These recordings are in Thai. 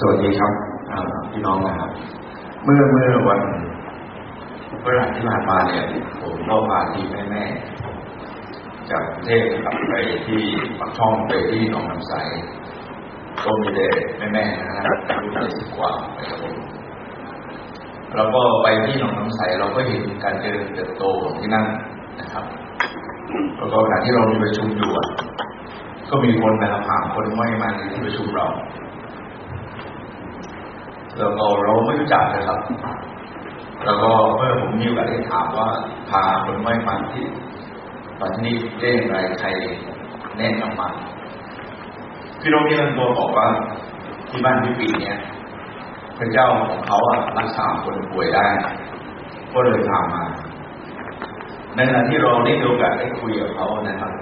สวัสดีครับพี่น้องนะครับ เมื่อเมื่อวันพฤหัสที่ผ่านมาเนี่ยผมก็พาที่แม่แม่จากกรุงเทพนะครับไปที่ปักช่องไปที่หนองน้ำใสก็มีเด็กแม่แม่นะครับอายุยี่สิบกว่าไปกับผมแล้วก็ไปที่หนองน้ำใสเราก็เห็นการเจริญเติบโตของที่นั่นนะครับแล้วก็ขณะที่เรามีประชุมอยู่ก็มีคนนะครับผ่านคนไม่มาในที่ประชุมเรา แล้วก็เราไม่รู้จักนะครับ แล้วก็เมื่อผมมีโอกาสได้ถามว่าพาคนไม่มาที่มาที่นี่ได้อย่างไรใครแนะนำมาพี่โรงเรียนตัวบอกว่าที่บ้านที่ปีเนี้ยพระเจ้าของเขาอะรักษาคนป่วยได้ ก็เลยพามาในขณะที่เราได้มีโอกาสได้คุยกับเขานะครับ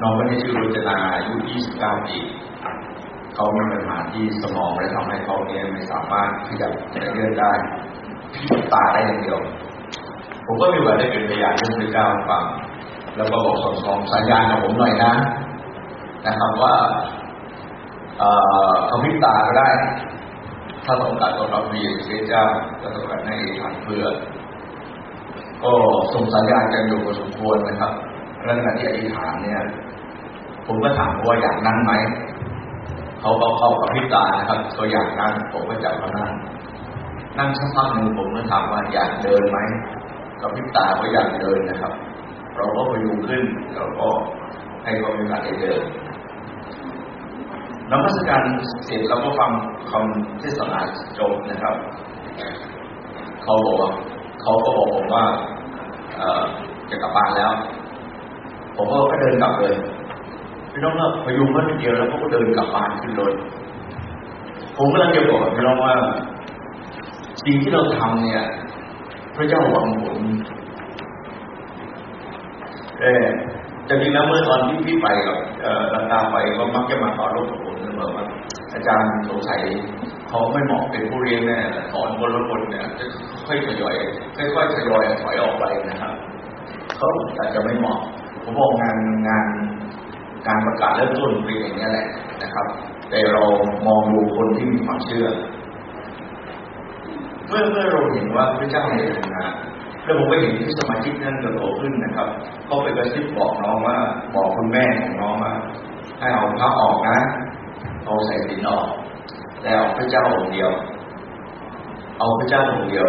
น้องคนนี้ชื่อรุจนาอายุ 29 ปี เขามีปัญหาที่สมองและทำให้เขาเนี่ยไม่สามารถที่จะเลื่อนได้พิตาได้อย่างเดียว ผมก็มีโอกาสได้เป็นพยานเรื่องพระเจ้าฟัง แล้วก็บอกสองสองสัญญาณกับผมหน่อยนะนะครับว่าเขาพิตาก็ได้ ถ้าต้องการต้อนรับพระเยซูเจ้าก็ต้องการให้ทานเพื่อ ก็ส่งสัญญาณกันอยู่พอสมควรนะครับเรื่องการที่อธิษฐานเนี่ย ผมก็ถามว่าอยากนั่งไหม เขาก็เข้ากับพิตานะครับก็อย่ากนั่งผมก็จับมานั่งนั่งสักพักหนึ่งผมก็ถามว่าอยากเดินไหมกับพิตาก็อยากเดินนะครับ เราก็พยุงขึ้นเราก็ให้เขามีโอกาสได้เดินน้ำมัสการเสร็จเราก็ฟังคำเทศนาจบนะครับ เขาบอกว่าเขาก็บอกผมว่าจะกลับบ้านแล้ว ผมก็เดินกลับเลย พี่น้องก็พยุงมันเดียวแล้วก็เดินกลับบ้านขึ้นรถผมก็เลยจะบอกพี่น้องว่าสิ่งที่เราทำเนี่ย พระเจ้าหวังผลเออจะมีนะเมื่อตอนที่พี่ไปกับลันตาไปก็มักจะมาขอรบกับผมเสมอว่าอาจารย์สงสัยเขาไม่เหมาะเป็นผู้เรียนแน่สอนคนละคนเนี่ยจะค่อยทยอยค่อยๆทยอยถอยออกไปนะครับเขาอาจจะไม่เหมาะผมบอกงานงาน การประกาศเริ่มต้นเป็นอย่างนี้แหละนะครับ แต่เรามองดูคนที่มีความเชื่อ เมื่อเมื่อเราเห็นว่าพระเจ้าในทำงานแล้วผมก็เห็นที่สมาชิกนั้นเติบโตขึ้นนะครับก็ไปกระซิบบอกน้องว่าบอกคุณแม่ของน้องว่าให้เอาพระออกนะเอาใส่สินออกแล้วพระเจ้าองค์เดียว เอาพระเจ้าองค์เดียว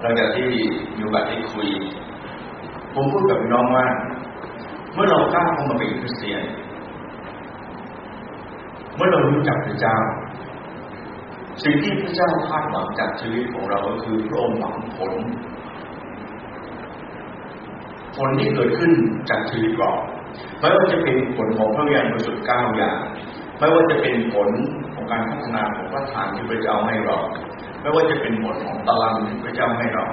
หลังจากที่อยู่กับที่คุย ผมพูดกับน้องว่า เมื่อเรากล้าเข้ามาเป็นคริสเตียน เมื่อเรารู้จักพระเจ้า สิ่งที่พระเจ้าคาดหวังจากชีวิตของเราก็คือพระองค์หวังผล ผลที่เกิดขึ้นจากชีวิตเราไม่ว่าจะเป็นผลของพระวิญญาณบริสุทธิ์เก้าอย่าง ไม่ว่าจะเป็นผลของการพัฒนาของพระทานที่พระเจ้าให้เรา ไม่ว่าจะเป็นผลของตารางที่พระเจ้าให้เรา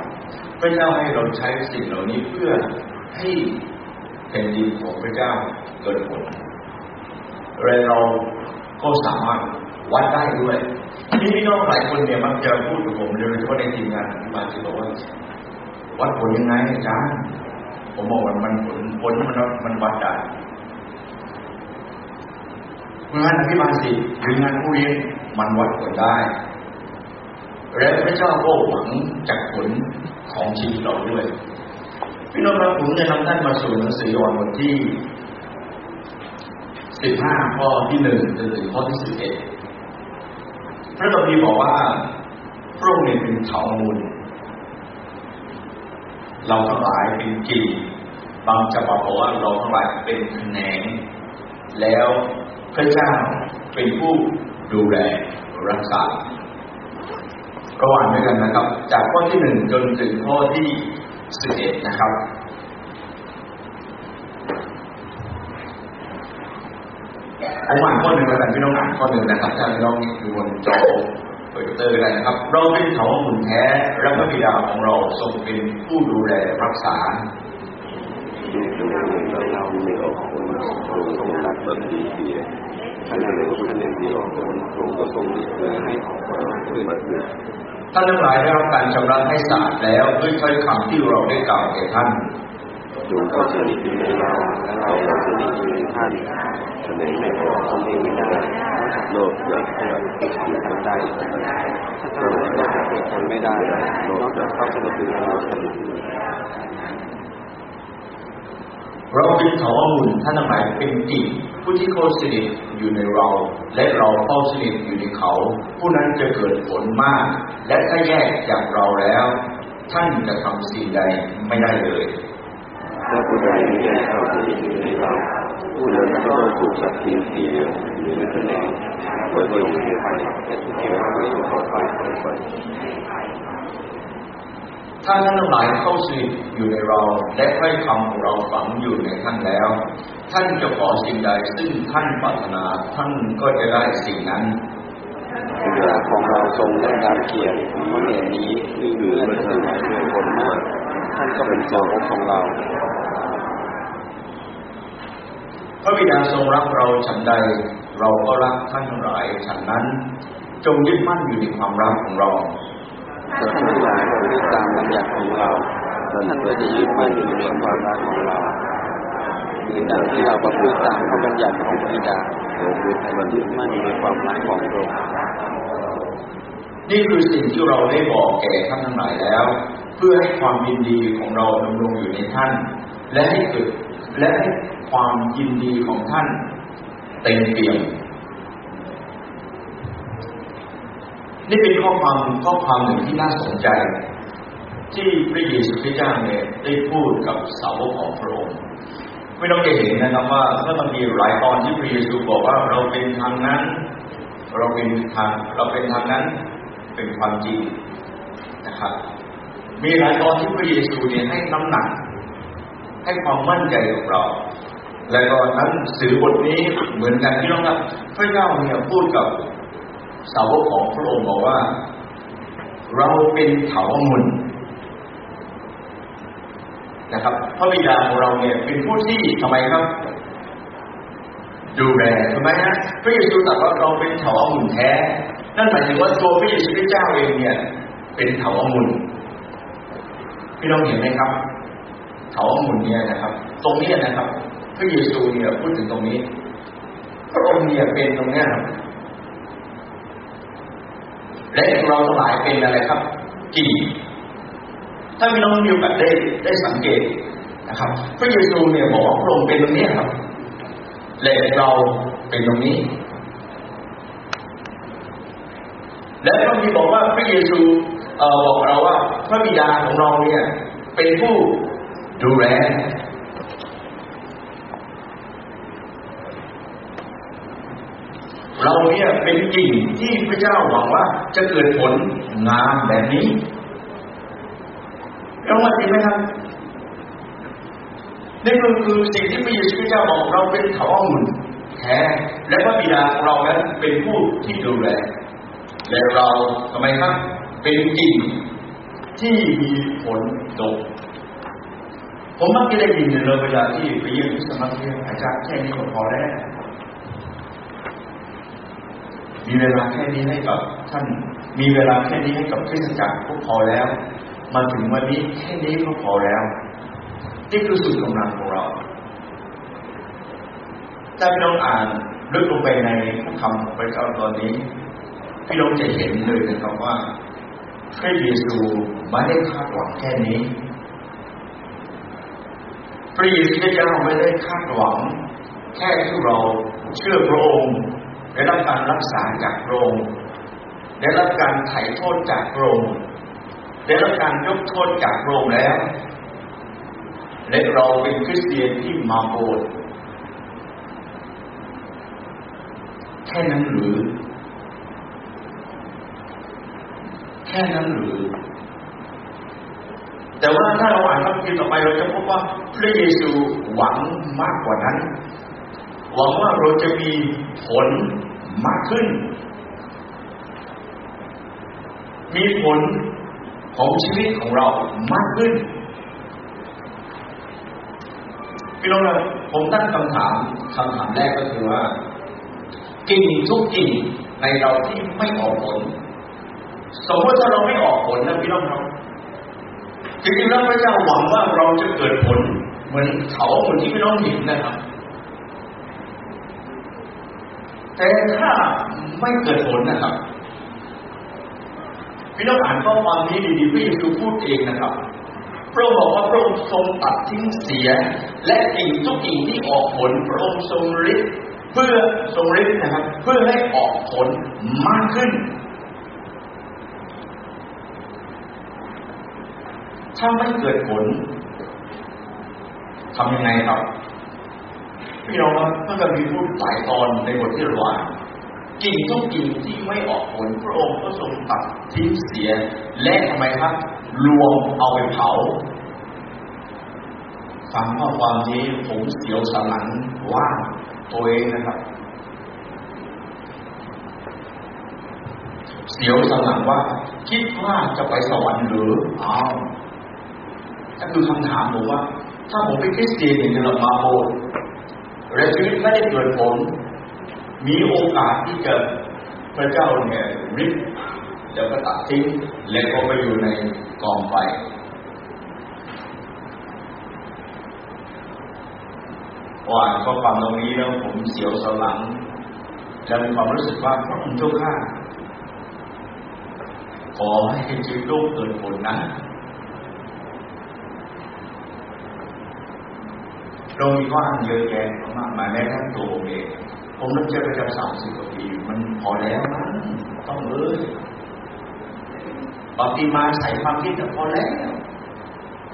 พระเจ้าให้เราใช้สิ่งเหล่านี้เพื่อให้ ผ่นดินของพระเจ้าเกิดผลและเราก็สามารถวัดได้ด้วยที่พี่น้องหลายคนเนี่ยมักจะพูดกับผมโดยเฉพาะในทีมงานที่มาที่บอกว่าวัดผลยังไงอาจารย์ผมบอกว่ามันผลผลมันมันวัดได้งานอภิบาลสิหรืองานผู้เรียนมันวัดผลได้ และพระเจ้าก็หวังจากผลของชีวิตเราด้วย พี่น้องครับผมจะนำท่านมาสู่หนังสือยอห์นบทที่สิบห้าข้อที่หนึ่งจนถึงข้อที่สิบเอ็ดพระคัมภีร์บอกว่าพระองค์เป็นเถามูล เราทั้งหลายเป็นกิ่งบางฉบับบอกว่าเราทั้งหลายเป็นแขนง แล้วพระเจ้าเป็นผู้ดูแลรักษาระหว่างด้วยกันนะครับ จากข้อที่หนึ่งจนถึงข้อที่ สิบเอ็ดนะครับ ผมอ่านข้อหนึ่งแล้วกันพี่น้องอ่านข้อหนึ่งนะครับถ้าพี่น้องดูบนจอเปิดเตอร์กันนะครับ เราเป็นเขาหมุนแท้และพระบิดาของเราทรงเป็นผู้ดูแลรักษาเราไม่ออกคนทรงรักแบบดีเสียท่านเลยท่านเลยที่ออกคนทรงก็ทรงดีเพื่อให้ออกมาขึ้นมาเกิด ท่านทั้งหลายได้รับการชำระให้สะอาดแล้วด้วยถ้อยคำที่เราได้กล่าวแก่ท่านจงเข้าสนิทอยู่ในเราและเราสนิทอยู่ในท่านเสนอไม่ออกทำเองไม่ได้โลภอยากให้เราทำได้ถ้าทำได้ทำไม่ได้นอกจากเข้าไปในตัวเราท เราเป็นเขาอมุนท่านหลายเป็นกิ่งผู้ที่เขาสนิทอยู่ในเรา และเราเข้าสนิทอยู่ในเขา ผู้นั้นจะเกิดผลมาก และถ้าแยกจากเราแล้ว ท่านจะทำสิ่งใดไม่ได้เลยถ้าผู้ใดไม่ได้เข้าไปอยู่ในเราผู้นั้นก็ต้องถูกสัตว์ทิ้งเดียวอยู่ในทะเลโดยลงไปแต่ทุกทีเราไม่เข้าไปเข้าไปถ้า ท่านทั้งหลายเข้าสิอยู่ในเราและค่อยคำของเราฝังอยู่ในท่านแล้ว ท่านจะขอสิ่งใดซึ่งท่านปรารถนาท่านก็จะได้สิ่งนั้นเวลาของเราทรงได้รับเกียรติเพราะเหตุนี้มีเงื่อนซึ่งเพื่อคนมากท่านก็เป็นสาวกของเราพระบิดาทรงรักเราฉันใด เราก็รักท่านทั้งหลายฉันนั้น จงยึดมั่นอยู่ในความรักของเรา แต่ท่านทั้งหลายก็ได้ตามบัญญัติของเราท่านก็จะยึดมั่นอยู่ในความรักของเราคือดังที่เราประพฤติตามพระบัญญัติของพระบิดาเรามันยึดมั่นอยู่ในความรักของพระองค์นี่คือสิ่งที่เราได้บอกแก่ท่านทั้งหลายแล้ว เพื่อให้ความยินดีของเราดำรงอยู่ในท่าน และให้เกิดและให้ความยินดีของท่านเต็มเปี่ยม นี่เป็นข้อความข้อความหนึ่งที่น่าสนใจ ที่พระเยซูคริสต์เจ้าเนี่ยได้พูดกับสาวกของพระองค์ไม่ต้องจะเห็นนะครับว่าเมื่อบางทีหลายตอนที่พระเยซูบอกว่าเราเป็นทางนั้น เราเป็นทางเราเป็นทางนั้นเป็นความจริงนะครับ มีหลายตอนที่พระเยซูเนี่ยให้น้ำหนัก ให้ความมั่นใจกับเรา แล้วก็หนั้นสื่อบทนี้เหมือนกันที่น้องครับพระเจ้าเนี่ยพูดกับ สาวกของพระองค์บอกว่า เราเป็นเถาอมุนนะครับ พระบิดาของเราเนี่ยเป็นผู้ที่ทำไมครับ ดูแลทำไมฮะพระเยซูตรัสว่าเราเป็นเถาอมุนแท้ นั่นหมายถึงว่าตัวพระเยซูคริสต์เจ้าเองเนี่ย เป็นเถาอมุนพี่น้องเห็นไหมครับเถาอมุนเนี่ยนะครับ ตรงนี้นะครับ พระเยซูเนี่ยพูดถึงตรงนี้ พระองค์เนี่ยเป็นตรงนี้ครับ และเราทั้งหลายเป็นอะไรครับกิ่ถ้าพี่น้องมีโอกาสได้ได้สังเกตนะครับ พระเยซูเนี่ยบอกว่าพระองค์เป็นตรงนี้ครับและเราเป็นตรงนี้ และพระคัมภีร์บอกว่าพระเยซูบอกเราว่า พระบิดาของเราเนี่ยเป็นผู้ดูแล เราเนี่ยเป็นกิ่งที่พระเจ้าหวังว่าจะเกิดผลงามแบบนี้เรามาจริงไหมครับนี่ก็คือสิ่งที่พระเยซูเจ้าบอกเราเป็นเขาองุ่นแท้และพระบิดาของเรานั้นเป็นผู้ที่ดูแลและเราทำไมครับ เป็นกิ่งที่มีผลดกผมมักจะได้ยินเลยเวลาที่ไปเยี่ยมสมัครเรียนอาจารย์แค่นี้ก็พอแล้ว มีเวลาแค่นี้ให้กับท่าน มีเวลาแค่นี้ให้กับคริสตจักรก็พอแล้ว มาถึงวันนี้แค่นี้ก็พอแล้ว นี่คือสุดกำลังของเราถ้าพี่น้องอ่านลึกลงไปในพระคำของพระเจ้าตอนนี้พี่น้องจะเห็นเลยนะครับว่าพระเยซูไม่ได้คาดหวังแค่นี้พระเยซูเจ้าไม่ได้คาดหวัง แค่ที่เราเชื่อพระองค์ ได้รับการรักษาจากพระองค์ได้รับการไถ่โทษจากพระองค์ได้รับการยกโทษจากพระองค์แล้ว และเราเป็นคริสเตียนที่มาโบสถ์แค่นั้นหรือ แค่นั้นหรือ แต่ว่าถ้าเราอ่านพระคัมภีร์ต่อไปเราจะพบว่าพระเยซูหวังมากกว่านั้น หวังว่าเราจะมีผล มากขึ้น มีผลของชีวิตของเรามากขึ้น พี่น้องครับผมตั้งคำถามคำถามแรกก็คือว่ากิ่งทุกกิ่งในเราที่ไม่ออกผล สมมติถ้าเราไม่ออกผลนะพี่น้องครับจริงๆแล้วพระเจ้าหวังว่าเราจะเกิดผล เหมือนเขาเหมือนที่พี่น้องเห็นนะครับ แต่ถ้าไม่เกิดผลนะครับพี่น้องอ่านข้อความนี้ดีๆพี่คือพูดเองนะครับพระองค์บอกว่าพระองค์ทรงตัดทิ้งเสีย และกิ่งทุกกิ่งที่ออกผลพระองค์ทรงฤทธิ์เพื่อทรงฤทธิ์นะครับ เพื่อให้ออกผลมากขึ้นถ้าไม่เกิดผลทำยังไงครับ พี่น้องครับพระคัมภีร์พูดหลายตอนในบทที่เราอ่านกิ่งทุกกิ่งที่ไม่ออกผลพระองค์ก็ทรงตัดทิ้งเสีย และทำไมครับ รวมเอาไปเผาฟังข้อความนี้ผมเสียวสันหลังว่าตัวเองนะครับ เสียวสันหลังว่า คิดว่าจะไปสวรรค์หรืออ้าวนั่นคือคำถามผมว่า ถ้าผมเป็นคริสเตียนอย่างเรามาโบส และชีวิตไม่ได้เกิดผล มีโอกาสที่จะพระเจ้าเนี่ยริบแล้วก็ตัดทิ้งแล้วก็ไปอยู่ในกองไฟพออ่านข้อความตรงนี้แล้วผมเสียวสลังและมีความรู้สึกว่าพระองค์เจ้าข้าขอให้ชีวิตลูกเกิดผลนะ เรามีข้ออ้างเยอะแยะมากมายแม้ทั่งตัวผมเองผมรับเชื่อประจำสามสิบกว่าปีมันพอแล้วมั้งต้องเลยบางทีมาใส่ความคิดแต่พอแล้ว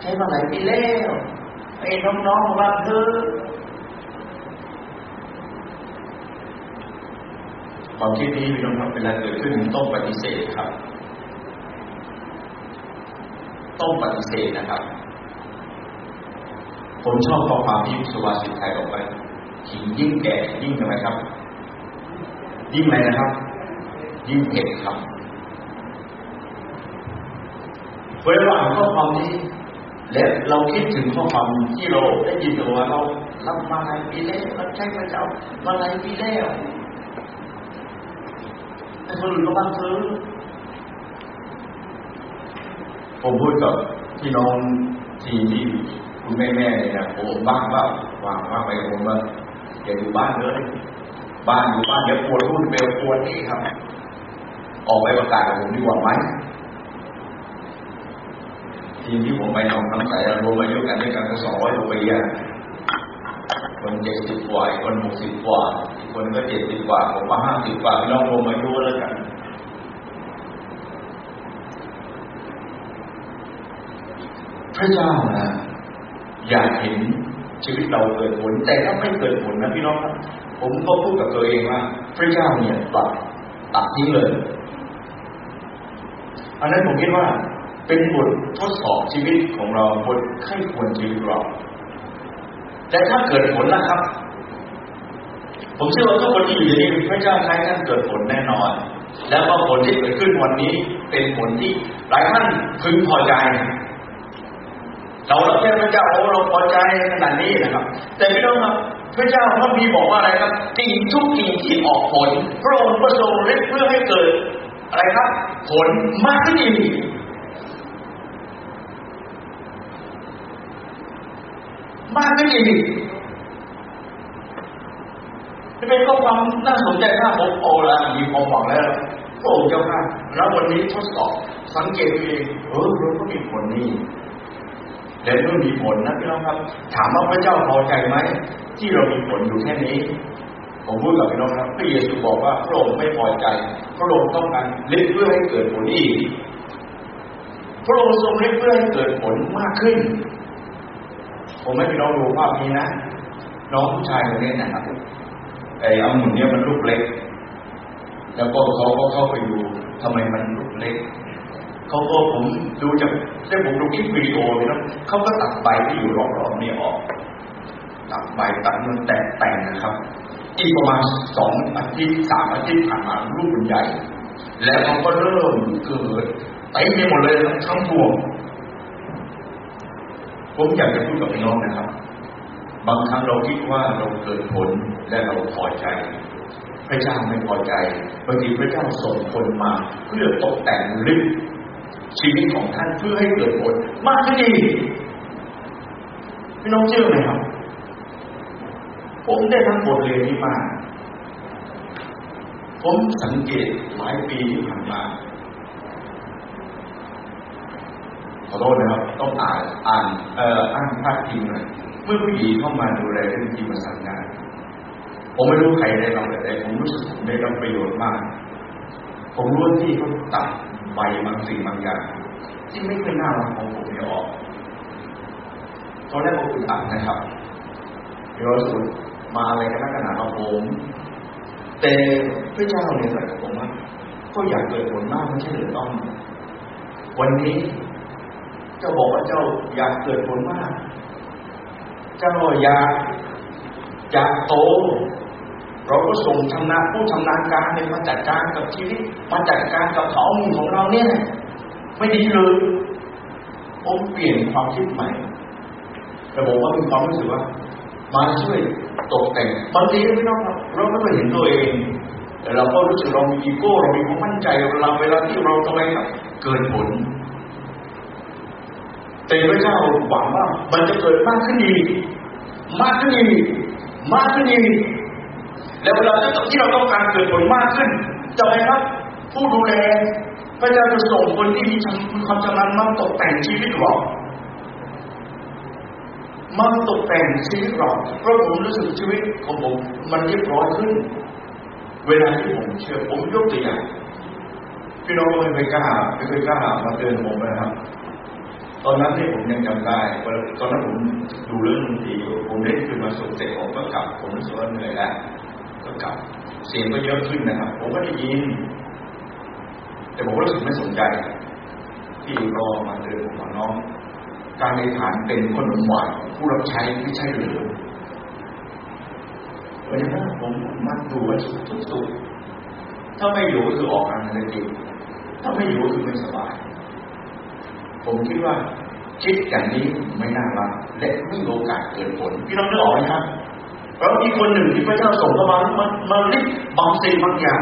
ใช้มาหลายปีแล้วไอ้น้องๆมาเธอความคิดนี้พี่น้องครับเวลาเกิดขึ้นต้องปฏิเสธครับ ต้องปฏิเสธนะครับ ผมชอบข้อความที่สุภาษิตไทยบอกไว้หินยิ่งแก่ยิ่งทำไมครับ ยิ่งอะไรนะครับ ยิ่งเผ็ดครับเวลาอ่านข้อความนี้ และเราคิดถึงข้อความที่เราได้ยินตัวเรารับมาหลายปีแล้วรับใช้พระเจ้ามาหลายปีแล้วแต่คนอื่นก็บ้างเถอะผมพูดกับพี่น้องทีมที่ คุณแม่แม่เนี่ยนะโอ้บ้างบ้างวางว่างไปผมว่าอย่าอยู่บ้านเลยบ้านอยู่บ้านเดี๋ยวปวดรุ่นเบลปวดนี่ครับ ออกไปประกาศกับผมดีกว่าไหมทีมที่ผมไปนองคำใสรวมอายุกันด้วยกันก็สองร้อยกว่าปีอะคนเจ็ดสิบกว่าคนหกสิบกว่าคนก็เจ็ดสิบกว่าผมมาห้าสิบกว่าพี่น้องรวมอายุแล้วกันพระเจ้านะ อยากเห็นชีวิตเราเกิดผล แต่ถ้าไม่เกิดผลนะพี่น้องครับผมก็พูดกับตัวเองว่า พระเจ้าเนี่ยตัดตัดทิ้งเลย อันนั้นผมคิดว่าเป็นบททดสอบชีวิตของเราบทไข้ควรชีวิตเราแต่ถ้าเกิดผลนะครับ ผมเชื่อว่าทุกคนที่อยู่ในนี้พระเจ้าใช้ท่านเกิดผลแน่นอน แล้วก็ผลที่เกิดขึ้นวันนี้เป็นผลที่หลายท่านพึงพอใจ เรารับใช้พระเจ้าโอ้เราพอใจขนาดนี้นะครับ แต่พี่น้องครับพระเจ้าพระมีบอกว่าอะไรครับกิ่งทุกกิ่งที่ออกผลพระองค์ประสงค์ฤทธิ์เพื่อให้เกิดอะไรครับ ผลมากขึ้นอีกมากขึ้นอีกจะเป็นข้อความน่าสนใจมากผมโอละมีความหวังแล้วโอ้เจ้าค่ะแล้ววันนี้ทดสอบสังเกตตัวเองเออเราก็มีผลนี่ แต่เมื่อมีผลนะพี่น้องครับ ถามว่าพระเจ้าพอใจไหมที่เรามีผลอยู่แค่นี้ ผมพูดกับพี่น้องครับพระเยซูบอกว่าพระองค์ไม่พอใจพระองค์ต้องการเล่นเพื่อให้เกิดผลอีกพระองค์ทรงเล่นเพื่อให้เกิดผลมากขึ้น ผมให้พี่น้องดูภาพนี้นะน้องผู้ชายคนนี้นะครับไอ้องุ่นเนี่ยมันลูกเล็ก แล้วก็เขาก็เข้าไปดูทำไมมันลูกเล็ก เขาก็ผมดูจากได้ผมดูคลิปวิดีโอนี่นะเขาก็ตัดใบที่อยู่รอบๆนี่ออก ตัดใบตัดมันแตกแต่งนะครับอีกประมาณสองอาทิตย์สามอาทิตย์ผ่านมาลูกมันใหญ่ แล้วเขาก็เริ่มเกิดเต็มไปหมดเลยทั้งพวงผมอยากจะพูดกับพี่น้องนะครับ บางครั้งเราคิดว่าเราเกิดผลและเราพอใจ พระเจ้าไม่พอใจบางทีพระเจ้าส่งคนมา เพื่อตกแต่งลึก ชีวิตของท่านเพื่อให้เกิดผลมากขึ้นอีกพี่น้องเชื่อไหมครับ ผมได้ทั้งบทเรียนที่มา ผมสังเกตหลายปีที่ผ่านมาขอโทษนะครับ ต้องอ่านอ่านเอ่ออ่านภาพจริงหน่อยเมื่อผู้หญิงเข้ามาดูแลเรื่องทีมประสานงานผมไม่รู้ใครได้รับแต่ผมรู้สึกผมได้รับประโยชน์มาก ผมรู้ที่เขาตัด ใบบางสิ่งบางอย่างที่ไม่เคยน่ารักของผมเนี่ยออกตอนแรกผมอึดอัดนะครับเดี๋ยวสุดมาอะไรกันนักขนาดเราผม แต่พระเจ้าเนี่ยสั่งผมว่าก็อยากเกิดผลมากไม่ใช่หรือต้อง วันนี้เจ้าบอกว่าเจ้าอยากเกิดผลมาก เจ้าอยากอยากโต เราก็ส่งชำนาญผู้ชำนาญการเนี่ยมาจัดการกับชีวิตมาจัดการกับข้อมูลของเราเนี่ยไม่ดีเลยผมเปลี่ยนความคิดใหม่แต่ผมว่ามีความรู้สึกว่า มาช่วยตกแต่งบางทีพี่น้องเราไม่เคยเห็นตัวเอง แต่เราก็รู้สึกเรามีอีโก้เรามีความมั่นใจเราเวลาที่เราทำไมเกิดผลแต่พระเจ้าหวังว่ามันจะเกิดมากขึ้นอีกมากขึ้นอีกมากขึ้นอีก แล้วเวลาที่เราต้องการเกิดผลมากขึ้นจะไหมครับ ผู้ดูแลพระเจ้าจะส่งคนที่มีความชำนาญมาตกแต่งชีวิตเรามาตกแต่งชีวิตเราเพราะผมรู้สึกชีวิตของผมมันเรียบร้อยขึ้น เวลาที่ผมเชื่อผมยกตัวอย่างพี่น้องไม่เคยกล้าไม่เคยกล้ามาเตือนผมนะครับ ตอนนั้นเนี่ผมยังจำได้ตอนนั้นผมดูเรื่องดนตรีผมเล่นขึ้นมาสุดเสร็จผมก็กลับผมรู้สึกว่าเหนื่อยแล้ว ก็กลับเสียงก็เยอะขึ้นนะครับ ผมก็ได้ยิน แต่ผมรู้สึกไม่สนใจที่รอมาเตือนผมว่าน้อง การในฐานเป็นคนหนุ่มหวานผู้รับใช้ไม่ใช่หรือวันนี้ผมมัดดูไว้สุดๆถ้าไม่อยู่ก็คือออกงานทันทีถ้าไม่อยู่ก็คือไม่สบาย ผมคิดว่าคิดอย่างนี้ไม่น่ารักและไม่โอกาสเกิดผลพี่น้องนึกออกไหมครับ แล้วมีคนหนึ่งที่พระเจ้าส่งเข้ามามามาลิบบางสิ่งบางอย่าง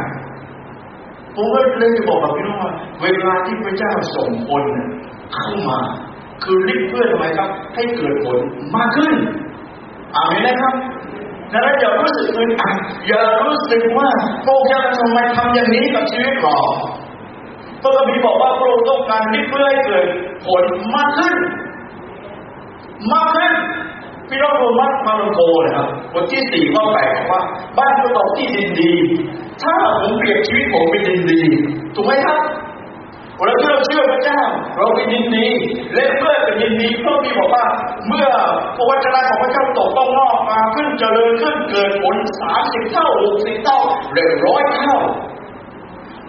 ผมก็เลยจะบอกกับพี่น้องว่า เวลาที่พระเจ้าส่งคนเข้ามา คือลิบเพื่อทำไมครับ ให้เกิดผลมากขึ้นอาเมนนะครับดังนั้นอย่ารู้สึกอึดอัดอย่ารู้สึกว่าพระเจ้าทำไมทำอย่างนี้กับชีวิตเราพระคัมภีร์บอกว่าพระองค์ต้องการลิบเพื่อให้เกิดผลมากขึ้นมากขึ้น พี่น้องโรมันมาโลโกนะครับบทที่สี่ข้อแปดบอกว่า บ้านก็ตกที่ดินดี ถ้าผมเปรียบชีวิตผมเป็นดินดีถูกไหมครับเราเชื่อเชื่อพระเจ้า เราเป็นดินดีและเมื่อเป็นดินดีพระมีบอกว่า เมื่อพระวจนะของพระเจ้าตกต้องงอกมาขึ้นเจริญขึ้นเกิดผลสามสิบเท่าหกสิบเท่าหรือร้อยเท่า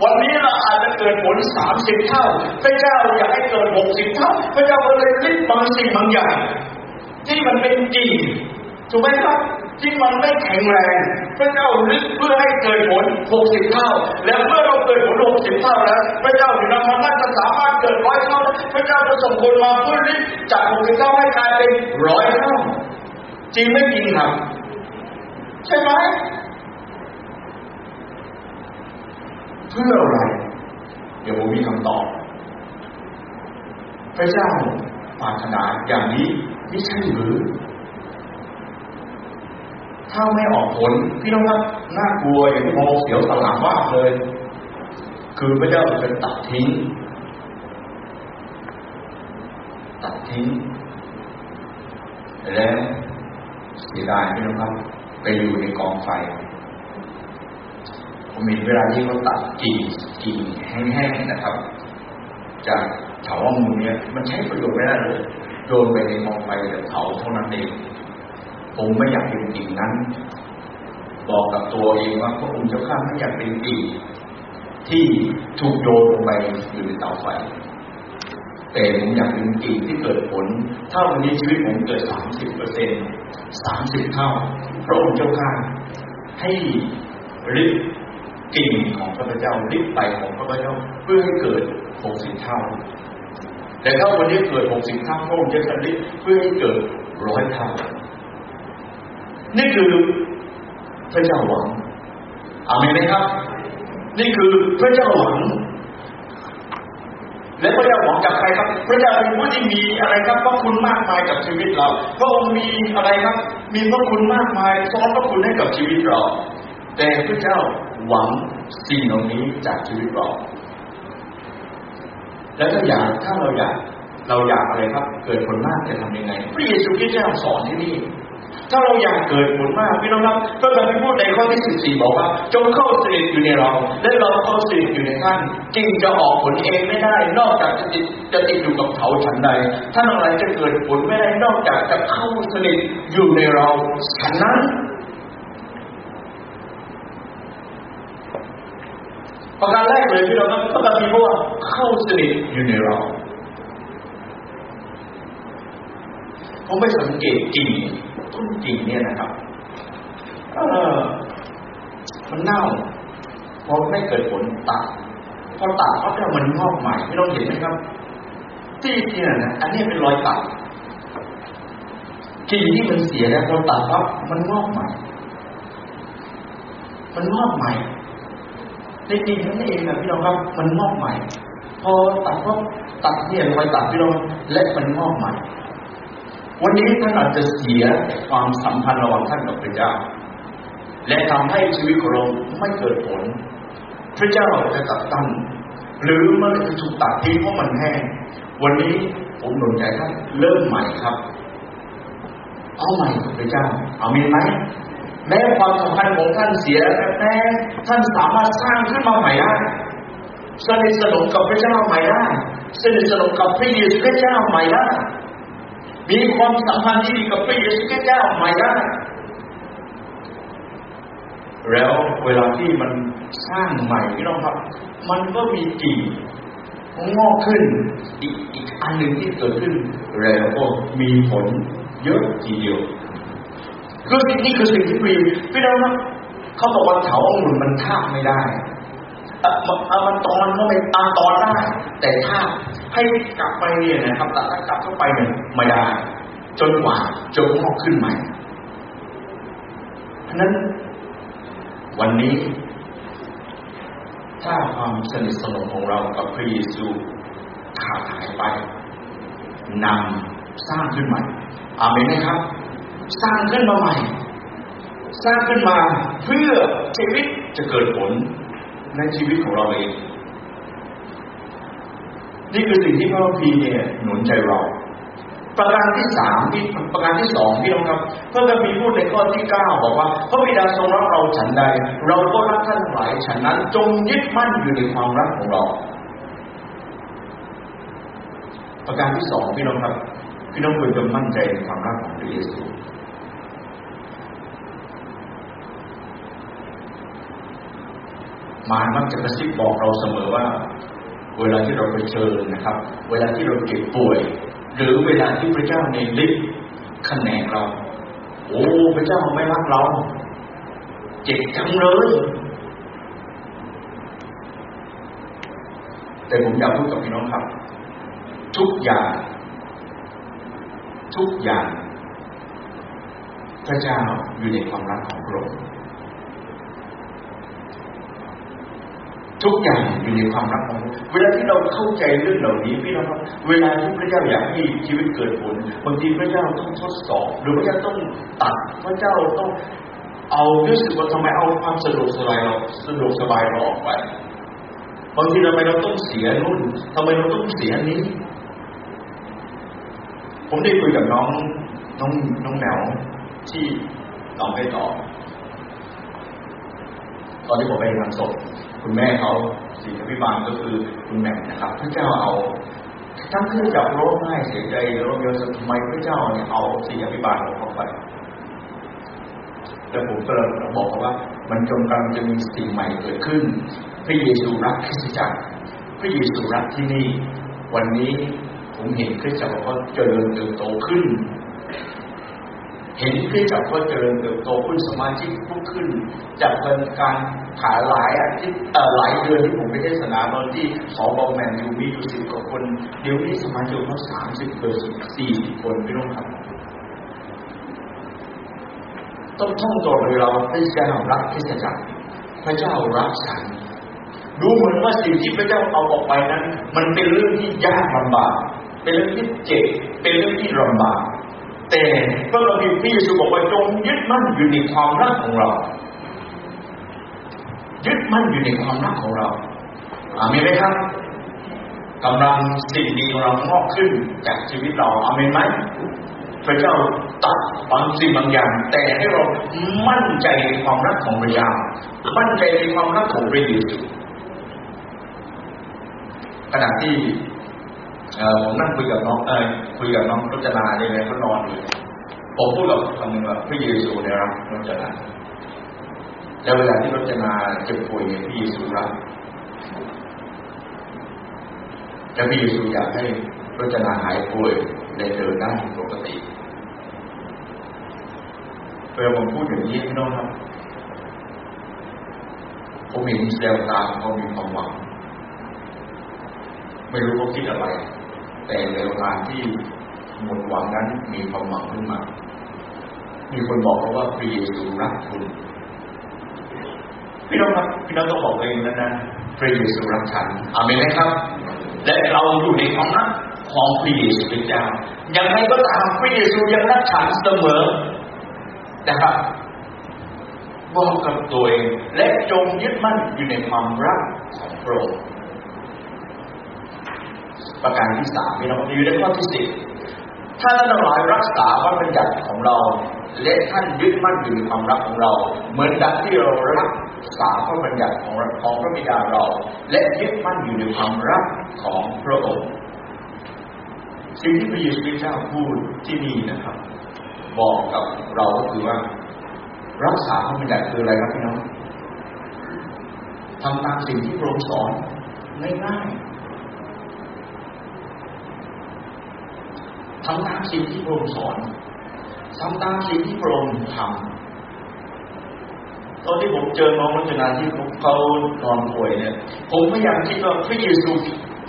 วันนี้เราอาจจะเกิดผลสามสิบเท่า พระเจ้าอยากให้เกิดหกสิบเท่า พระเจ้าก็เลยลิบบางสิ่งบางอย่าง ที่มันเป็นจริงถูกไหมครับที่มันไม่แข็งแรงพระเจ้าลึกเพื่อให้เกิดผลหกสิบเท่า แล้วเมื่อเราเกิดผลหกสิบเท่าแล้ว พระเจ้าถึงนำมันน่าจะสามารถเกิดร้อยเท่า พระเจ้าจะส่งคนมาเพื่อลิบจากหกสิบเท่าให้กลายเป็นร้อยเท่า จริงไม่จริงครับ ใช่ไหมเพื่ออะไร เดี๋ยวผมมีคำตอบ พระเจ้าปรารถนาอย่างนี้ ไม่ใช่หรือถ้าไม่ออกผลพี่น้องครับน่ากลัวอย่างที่มองเสียวสลามมาเลย คือพระเจ้าจะตัดทิ้ง ตัดทิ้งแล้วเสียดายพี่น้องครับไปอยู่ในกองไฟผมมีเวลาที่เขาตัดกิ่งกิ่งแห้งๆนะครับ จากเถาวัลย์เนี่ยมันใช้ประโยชน์ไม่ได้เลย โยนไปในกองไฟแต่เผาเท่านั้นเองผมไม่อยากเป็นกิ่งนั้น บอกกับตัวเองว่าพระองค์เจ้าข้าไม่อยากเป็นกิ่งที่ถูกโยนลงไปอยู่ในเตาไฟ แต่ผมอยากเป็นกิ่งที่เกิดผล ถ้าวันนี้ชีวิตผมเกิดสามสิบเปอร์เซ็นสามสิบเท่า พระองค์เจ้าข้าให้ริบกิ่งของพระเจ้าริบไปของพระเจ้าเพื่อให้เกิดหกสิบเท่า แต่ถ้าวันนี้เกิดหกสิบเท่าพระองค์จะผลิตเพื่อให้เกิดร้อยเท่า นี่คือพระเจ้าหวังอามีไหมครับ นี่คือพระเจ้าหวัง และพระเจ้าหวังจากใครครับ พระเจ้าเป็นผู้ที่มีอะไรครับพระคุณมากมายกับชีวิตเรา พระองค์มีอะไรครับ มีพระคุณมากมายซ้อนพระคุณให้กับชีวิตเรา แต่พระเจ้าหวังสิ่งเหล่านี้จากชีวิตเรา แล้วถ้าอยากถ้าเราอยากเราอยากอะไรครับ เกิดผลมากจะทำยังไงพระเยซูคริสต์เจ้าสอนที่นี่ถ้าเราอยากเกิดผลมากพี่น้องครับพระคัมภีร์พูดในข้อที่สิบสี่บอกว่า จงเข้าสนิทอยู่ในเราและเราเข้าสนิทอยู่ในท่านจึงจะออกผลเองไม่ได้ นอกจากจะติดจะติดอยู่กับเขาฉันใดท่านอะไรจะเกิดผลไม่ได้นอกจากจะเข้าสนิทอยู่ในเราฉันนั้น ประการแรกเลยพี่น้องครับพระคัมภีร์บอกว่าเข้าสนิทอยู่ในเราผมไปสังเกตกิ่งต้นกิ่งเนี่ยนะครับมันเน่าพอไม่เกิดผลตัดพอตัดเขาจะมันงอกใหม่พี่น้องเห็นไหมครับที่เนี่ยนะอันนี้เป็นรอยตัดกิ่งที่มันเสียแล้วพอตัดปั๊บมันงอกใหม่ มันงอกใหม่ ในกิ่งนั่นเองนะพี่น้องครับมันงอกใหม่ พอตัดปั๊บตัดเนี่ยรอยตัดพี่น้องและมันงอกใหม่ วันนี้ท่านอาจจะเสียความสัมพันธ์ระหว่างท่านกับพระเจ้า และทำให้ชีวิตของเราไม่เกิดผล พระเจ้าจะตัดตั้งหรือมันจะถูกตัดทิ้งเพราะมันแห้งวันนี้ผมหนุนใจท่านเริ่มใหม่ครับ เอาใหม่กับพระเจ้าเอามีไหม แม้ความสัมพันธ์ของท่านเสียแม้ท่านสามารถสร้างขึ้นมาใหม่ได้สนิทสนมกับพระเจ้าใหม่ได้สนิทสนมกับพระเยซูคริสต์เจ้าใหม่ได้มีความสัมพันธ์ที่ดีกับพระเยซูคริสต์เจ้าใหม่ได้แล้วเวลาที่มันสร้างใหม่พี่น้องครับ มันก็มีกิ่งงอกขึ้นอีกอีกอันหนึ่งที่เกิดขึ้นแล้วก็มีผลเยอะทีเดียว คืองนี้คือสิ่งที่พี่พี่น้องครับเขาบอกว่าเถาองุ่นมันทาไม่ได้มันตอนก็ไม่ตาตอนได้ แต่ถ้าให้กลับไปเนี่ยนะครับแต่ถ้ากลับเข้าไปเนี่ยไม่ได้ จนกว่าจะงอกขึ้นใหม่เพราะนั้นวันนี้ ถ้าความสนิทสนมของเรากับพระเยซูขาดหายไปนำสร้างขึ้นใหม่อาเมนไหมครับ สร้างขึ้นมาใหม่ สร้างขึ้นมาเพื่อชีวิตจะเกิดผลในชีวิตของเราเอง นี่คือสิ่งที่พระพีเนี่ยหนุนใจเรา ประการที่สามที่ประการที่สองพี่น้องครับพระคัมภีร์พูดในข้อที่เก้าบอกว่าพระบิดาทรงรักเราฉันใด เราก็รักท่านหลายฉันนั้นจงยึดมั่นอยู่ในความรักของเรา ประการที่สองพี่น้องครับพี่น้องควรจะมั่นใจในความรักของพระเยซู มารมักจะกระซิบบอกเราเสมอว่า เวลาที่เราไปเจอนะครับ เวลาที่เราเจ็บป่วย หรือเวลาที่พระเจ้าในฤทธิ์คะแนนเรา โอ้พระเจ้าไม่รักเรา เจ็บจังเลย แต่ผมอยากพูดกับพี่น้องครับ ทุกอย่าง ทุกอย่าง พระเจ้าอยู่ในความรักของพระองค์ ทุกอย่างอยู่ในความรักของ เวลาที่เราเข้าใจเรื่องเหล่านี้พี่น้องครับ เวลาที่พระเจ้าอยากให้ชีวิตเกิดผลบางทีพระเจ้าต้องทดสอบ หรือพระเจ้าต้องตัดพระเจ้าต้องเอารู้สึกว่าทำไมเอาความสะดวกสบายเราสะดวกสบายเราออกไปบางทีทำไมเราต้องเสียนู่นทำไมเราต้องเสียนี้ ผมได้คุยกับน้องน้องน้องแมวที่น้องไปต่อ ตอนที่ผมไปงานศพ คุณแม่เขาสิ่งพิบาลก็คือคุณแม่นะครับพระเจ้าเอาทั้งที่จับโร้องไห้เสียใจร้องเยอะทำไมพระเจ้าเนี่ยเอาสิ่งพิบาลของเขาไปแล้วผมก็เลยบอกว่า มันจงกำลังจะมีสิ่งใหม่เกิดขึ้น พระเยซูรักคริสตจักร พระเยซูรักที่นี่ วันนี้ผมเห็นคริสตจักรเขาเจริญเติบโตขึ้น เห็นคริสจักรก็เจริญเติบโตขึ้นสมาชิกพุ่งขึ้น จากเป็นการขายหลายอาทิตย์หลายเดือนที่ผมไปเทศนาตอนที่สอบอแมนยูมีอยู่สิบกว่าคนเดี๋ยวนี้สมาชิกเขาสามสิบเปอร์สี่สิบคนไม่ต้องครับต้องท่องตัวเราพระเจ้ารักคริสตจักรพระเจ้ารักฉันดูเหมือนว่าสิ่งที่พระเจ้าเอาออกไปนั้น มันเป็นเรื่องที่ยากลำบาก เป็นเรื่องที่เจ็บเป็นเรื่องที่ลำบาก แต่พระบิดาที่เยซูบอกว่าจงยึดมั่นอยู่ในความรักของเรา ยึดมั่นอยู่ในความรักของเราอามีไหมครับกำลังสิ่งดีของเรางอกขึ้นจากชีวิตเราอามีไหมพระเจ้าตัดบางสิ่งบางอย่าง แต่ให้เรามั่นใจในความรักของพระเจ้ามั่นใจในความรักของพระเยซูขณะที่ ผมนั่งคุยกับน้องเออคุยกับน้องรจนาเนี่ยเขานอนอยู่ผมพูดกับคำหนึ่งว่าพระเยซูเนี่ยรักรจนาแล้วเวลาที่รจนาเจ็บป่วยเนี่ยพระเยซูรักและพระเยซูอยากให้รจนาหายป่วยในเดินได้ปกติเวลาผมพูดอย่างนี้พี่น้องครับผมเห็นแววตาเขามีความหวัง ไม่รู้เขาคิดอะไร แต่ในเวลาที่หมดหวังนั้นมีความหวังขึ้นมา มีคนบอกเขาว่าพระเยซูรักคุณ พี่น้องครับพี่น้องต้องบอกเองนะนะพระเยซูรักฉันอาเมนไหมครับ และเราอยู่ในความรักของพระเยซูเป็นเจ้าอย่างไรก็ตามพระเยซูยังรักฉันเสมอนะครับบอกกับตัวเองและจงยึดมั่นอยู่ในความรักของพระองค์ ประการที่สามพี่น้องอยู่ในข้อที่สิบถ้าท่านทั้งหลายรักษาพระบัญญัติของเรา และท่านยึดมั่นอยู่ในความรักของเรา เหมือนดังที่เรารักษาพระบัญญัติของของพระบิดาเรา และยึดมั่นอยู่ในความรักของพระองค์สิ่งที่พระเยซูเจ้าพูดที่นี่นะครับ บอกกับเราก็คือว่า รักษาพระบัญญัติคืออะไรครับพี่น้องทำตามสิ่งที่พระองค์สอนง่ายๆ ทำตามสิ่งที่พระองค์สอนทำตามสิ่งที่พระองค์ทำตอนที่ผมเจอน้องรัชนาที่เขานอนป่วยเนี่ย ผมพยายามคิดว่าพระเยซู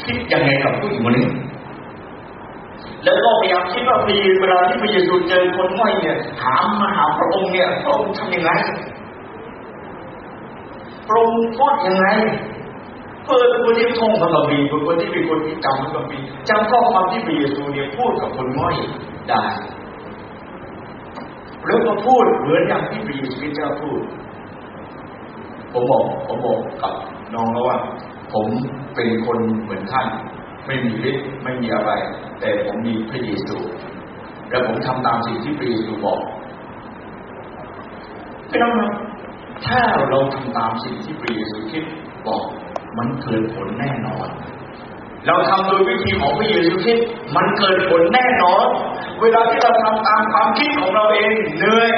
คิดยังไงกับผู้หญิงคนนี้ แล้วก็พยายามคิดว่าพระเยซูเวลาที่พระเยซูเจอคนง่อยเนี่ย ถามมาหาพระองค์เนี่ยพระองค์ทำยังไงพระองค์พูดยังไง เพื่อคนที่ท่องพระคัมภีร์คนที่เป็นคนที่จำพระคัมภีจำข้อความที่พระเยซูเนี่ยพูดกับคนง่อยได้แล้วก็พูดเหมือนอย่างที่พระเยซูเจ้าพูด ผมบอกผมบอกกับน้องแล้วว่า ผมเป็นคนเหมือนท่าน ไม่มีฤทธิ์ไม่มีอะไร แต่ผมมีพระเยซู และผมทำตามสิ่งที่พระเยซูบอกพี่น้องถ้าเราทำตามสิ่งที่พระเยซูคิดบอก มันเกิดผลแน่นอน เราทำโดยวิธีของพระเยซูคริสต์มันเกิดผลแน่นอน เวลาที่เราทำตามความคิดของเราเองเหนื่อย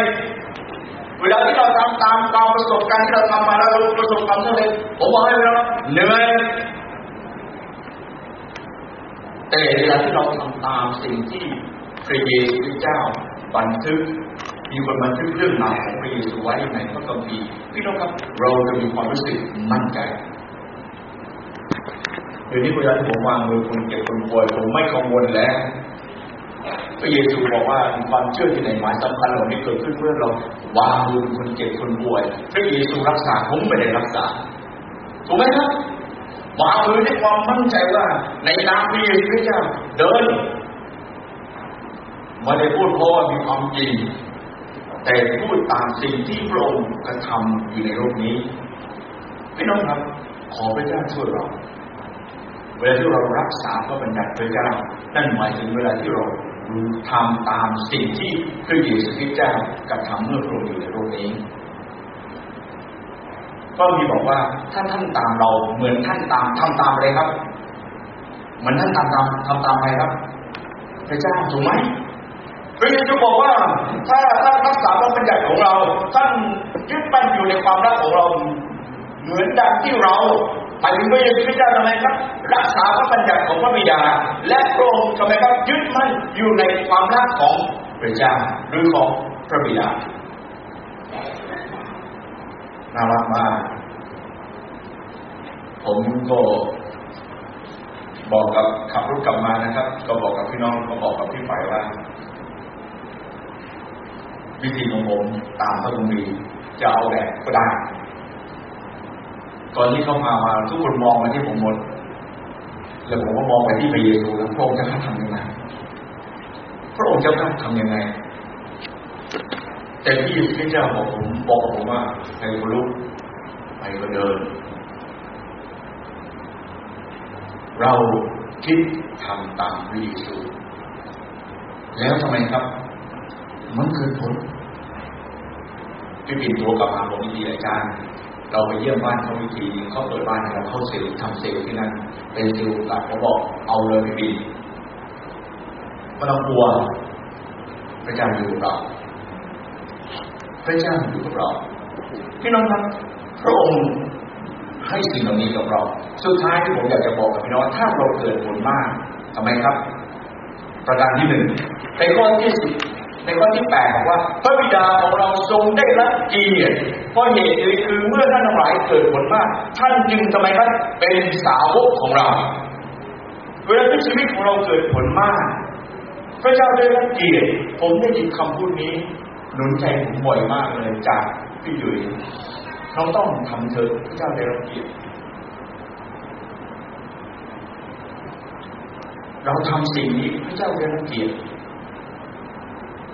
เวลาที่เราทำตามความประสบการณ์ที่เราทำมาแล้วเราประสบความสำเร็จผมบอกให้เราเหนื่อยแต่เวลาที่เราทำตามสิ่งที่พระเยซูเจ้าบันทึกมีคนบันทึกเรื่องราวของพระเยซูไว้ในพระคัมภีร์พี่น้องครับเราจะมีความรู้สึกมั่นใจ ดี๋ยวนี้เวลาที่ผมวางมือคนเจ็บคนป่วยผมไม่กังวลแล้วพระเยซูบอกว่าความเชื่อที่ไหนหมายสำคัญเหล่านี้เกิดขึ้นเมื่อเราวางมือคนเจ็บคนป่วยพระเยซูรักษาผมไม่ได้รักษาถูกไหมครับวางมือด้วยความมั่นใจว่า ในนามพระเยซูเจ้าเดินไม่ได้พูดเพราะว่ามีความจริง แต่พูดตามสิ่งที่พระองค์กระทำอยู่ในโลกนี้พี่น้องครับ ขอพระเจ้าช่วยเรา เวลาที่เรารักษาพระบัญญัติพระเจ้า นั่นหมายถึงเวลาที่เราทำตามสิ่งที่พระเยซูคริสต์เจ้ากระทำเมื่อพระองค์อยู่ในโลกนี้ก็มีบอกว่าถ้าท่านตามเราเหมือนท่านตามทำตามอะไรครับ เหมือนท่านตามตามทำตามอะไรครับพระเจ้าถูกไหมพระเยซูบอกว่า ถ้าท่านรักษาพระบัญญัติของเรา ท่านยึดมั่นอยู่ในความรักของเรา เหมือนดังที่เรา หมายถึงพระเยซูคริสต์เจ้าทำไมครับรักษาพระบัญญัติของพระบิดา และพระองค์ทำไมครับยึดมั่นอยู่ในความรักของพระเจ้าหรือของพระบิดาน่ารักมากผมก็บอกกับขับรถกลับมานะครับ ก็บอกกับพี่น้องก็บอกกับพี่ฝ่ายว่าวิธีของผมตามพระคัมภีร์จะเอาแบบก็ได้ ตอนที่เข้ามามาทุกคนมองมาที่ผมหมด แล้วผมก็มองไปที่พระเยซูแล้วพระองค์จะทำยังไงพระองค์จะทำยังไง แต่ที่พระเจ้าบอกผมบอกผมว่าใครรู้ไปก็เดิน เราคิดทำตามพระเยซู แล้วทำไมครับ มันเกิดผลพี่ปิ่นตัวกับมาบอกวิธีอาจารย์ เราไปเยี่ยมบ้านเขาวิธีเขาเปิดบ้านเราเข้าเซลล์ทำเซลล์ที่นั่นเป็นเซลล์ตัดเขาบอกเอาเลยพี่ปิ่นไม่ต้องกลัวพระเจ้าอยู่กับเราพระเจ้าอยู่กับเราพี่น้องครับพระองค์ให้สิ่งเหล่านี้กับเรา สุดท้ายที่ผมอยากจะบอกกับพี่น้องถ้าเราเกิดผลมากทำไมครับ ประการที่หนึ่งในข้อที่สิบ ในข้อที่แปดบอกว่า พระบิดาของเราทรงได้รับเกียรติเพราะเหตุนี้คือเมื่อท่านทั้งหลายเกิดผลมาก ท่านจึงทำไมครับเป็นสาวกของเรา เวลาที่ชีวิตของเราเกิดผลมาก พระเจ้าได้รับเกียรติผมได้ยินคำพูดนี้หนุนใจผมบ่อยมากเลยจากพี่ยุ้ยเราต้องทำเถอะพระเจ้าได้รับเกียรติเราทำสิ่งนี้พระเจ้าได้รับเกียรติ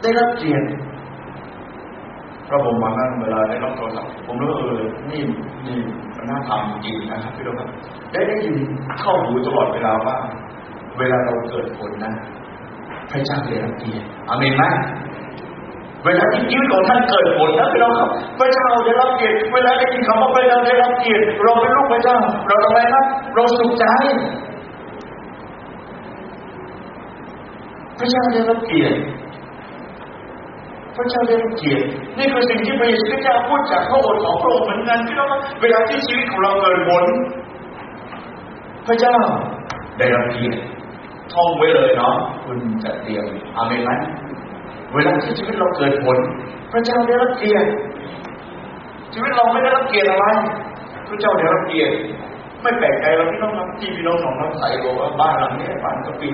ได้รับเกียรติพระผมมานั่งเวลาได้รับโทรศัพท์ผมรู้เออนี่นี่มันน่าทำจริงนะครับพี่น้องครับได้ได้ยินเข้าหูตลอดเวลาว่า เวลาเราเกิดผลนะพระเจ้าได้รับเกียรติอเมนไหมเวลาที่ชีวิตของท่านเกิดผลนะพี่น้องครับพระเจ้าได้รับเกียรติเวลาได้ยินคำว่าพระเจ้าได้รับเกียรติเราเป็นลูกพระเจ้า เราทำไมครับ เราสุขใจพระเจ้าได้รับเกียรติ ระเจ้าได้เกียรตินี่คือสิ่งที่พระเยซูคริสต์พูดจากพระโอษฐ์ของพระองค์เหมือนกันพี่น้องเวลาที่ชีวิตของเราเกิดผลพระเจ้าได้รับเกียรติท่องไว้เลยเนาะคุณจะเตรียมอาเมนไหมเวลาที่ชีวิตเราเกิดผล พระเจ้าได้รับเกียรติชีวิตเราไม่ได้รับเกียรติอะไรพระเจ้าได้รับเกียรติไม่แปลกใจเราพี่น้องรับที่พี่น้องของน้ำใสบอกว่าบ้านหลังนี้บ้านกระปิน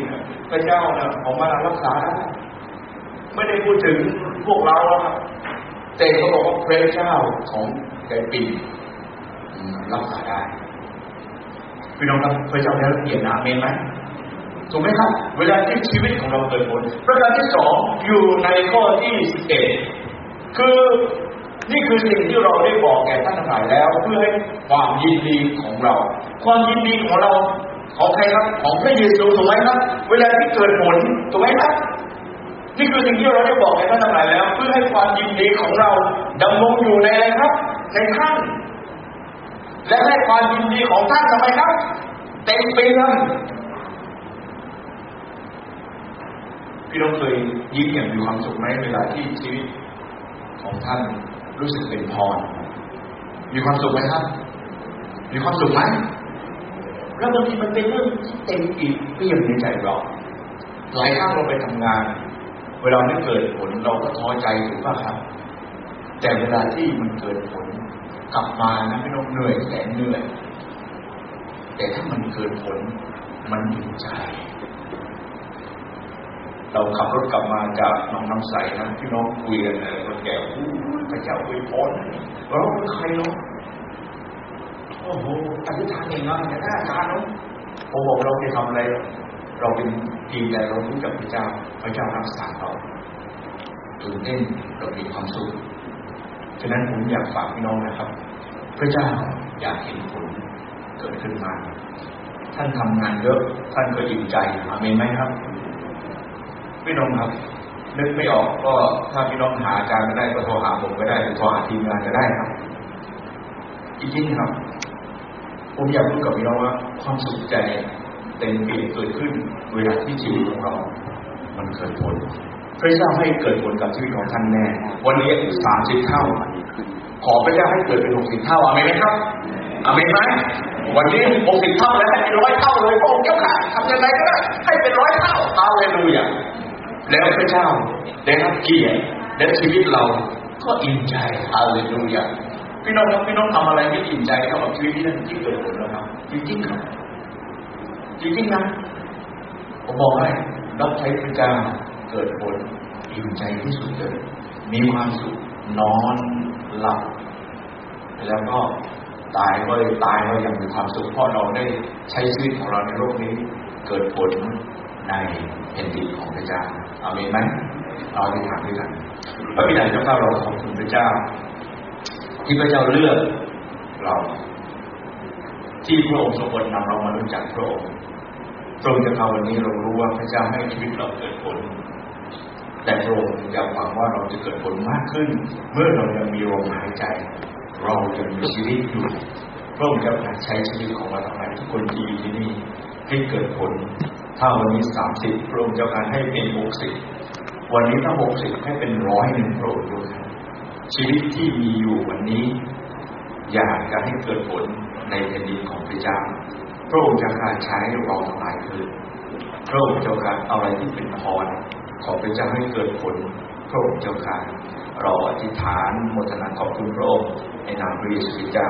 พระเจ้าเนี่ยของมารักษาได้ไม่ได้พูดถึง พวกเราครับแต่เขาบอกว่าพระเจ้าของแกปินรักษาได้พี่น้องครับพระเจ้าได้รับเกียรติอาเมนไหมถูกไหมครับ เวลาที่ชีวิตของเราเกิดผลประการที่สองอยู่ในข้อที่สิบเอ็ดคือนี่คือสิ่งที่เราได้บอกแก่ท่านทั้งหลายแล้ว เพื่อให้ความยินดีของเรา ความยินดีของเราของใครครับ ของพระเยซูถูกไหมครับ เวลาที่เกิดผลถูกไหมครับ นี่คือสิ่งที่เราได้บอกแก่ท่านทั้งหลายแล้ว เพื่อให้ความยินดีของเราดำรงอยู่ในอะไรครับ ในท่าน และให้ความยินดีของท่านทำไมครับ เต็มเปี่ยมพี่น้องเคยยิ้มอย่างมีความสุขไหมเวลาที่ชีวิตของท่านรู้สึกเป็นพร มีความสุขไหมครับ มีความสุขไหมแล้วบางทีมันเป็นเรื่องที่เต็มอิ่มเปี่ยมในใจเราหลายครั้งเราไปทำงาน เวลาไม่เกิดผลเราก็ท้อใจถูกป่ะครับ แต่เวลาที่มันเกิดผลกลับมานะพี่น้องเหนื่อยแสนเหนื่อย แต่ถ้ามันเกิดผลมันอิ่ใจ เราขับรถกลับมาจากน้องน้ำใสนะพี่น้องคุยกันเลยคนแก่พระเจ้าอวยพรเราเป็นใครเนาะโอ้โหอธิษฐานอย่างนั้นแต่ถ้าอาเนาะผมบอกเราจะทำอะไร เราเป็นทีมแต่เรารู้จักพระเจ้า พระเจ้ารักษารเราตื่นเต้นเรามีความสุข ฉะนั้นผมอยากฝากพี่น้องนะครับ พระเจ้าอยากเห็นผลเกิดขึ้นมา ท่านทำงานเยอะ ท่านก็อิ่มใจอาเมนไหมครับ พี่น้องครับ นึกไม่ออกก็ถ้าพี่น้องหาอาจารย์ก็ได้ก็โทรหาผมก็ได้หรือโทรหาทีมงานก็ได้ครับอีกทีครับ ผมอยากพูดกับพี่น้องว่าความสุขใจ เต็มเปี่ยมเกิดขึ้นเวลาที่ชีวิตของเรา มันเกิดผลพระเจ้าให้เกิดผลกับชีวิตของท่านแน่ วันนี้สามสิบเท่า ขอพระเจ้าให้เกิดเป็นหกสิบเท่าอเมนไหมครับอเมนไหมวันนี้หกสิบเท่าแล้วให้เป็นร้อยเท่าเลยพระองค์เจ้าค่ะทำยังไงก็ได้ให้เป็นร้อยเท่าฮาเลลูยาแล้วพระเจ้าได้รับเกียรติและชีวิตเราก็อิ่มใจฮาเลลูยาพี่น้องครับพี่น้องทำอะไรไม่อิ่มใจเท่ากับชีวิตที่ท่านที่เกิดผลแล้วครับจริงๆครับ จริงๆนะผมบอกให้รับใช้พระเจ้าเกิดผลอิ่มใจที่สุดเลย มีความสุขนอนหลับ แล้วก็ตายก็ตายก็ยังมีความสุขเพราะเราได้ใช้ชีวิตของเราในโลกนี้ เกิดผลในแผ่นดินของพระเจ้าอาเมนไหมเราไปถามด้วยกันพระบิดาเจ้าข้าเราขอบคุณพระเจ้า ที่พระเจ้าเลือกเรา ที่พระองค์ทรงนำเรามารู้จักพระองค์ ตรงจากเราวันนี้เรารู้ว่าพระเจ้าให้ชีวิตเราเกิดผล แต่พระองค์อยากหวังว่าเราจะเกิดผลมากขึ้น เมื่อเรายังมีลมหายใจ เรายังมีชีวิตอยู่พระองค์จะใช้ชีวิตของเราทั้งหลายทุกคนที่อยู่ที่นี่ให้เกิดผล ถ้าวันนี้สามสิบพระองค์จะการให้เป็นหกสิบวันนี้ถ้าหกสิบให้เป็นร้อยหนึ่งพระองค์ด้วยชีวิตที่มีอยู่วันนี้ อยากจะให้เกิดผลในแผ่นดินของพระเจ้า พระองค์จะการใช้เราทั้งหลายคือพระองค์จะการอะไรที่เป็นพรของพระเจ้าให้เกิดผลพระองค์เจ้าการเราอธิษฐานโมทนาขอบคุณพระองค์ในนามพระเยซูคริสต์เจ้า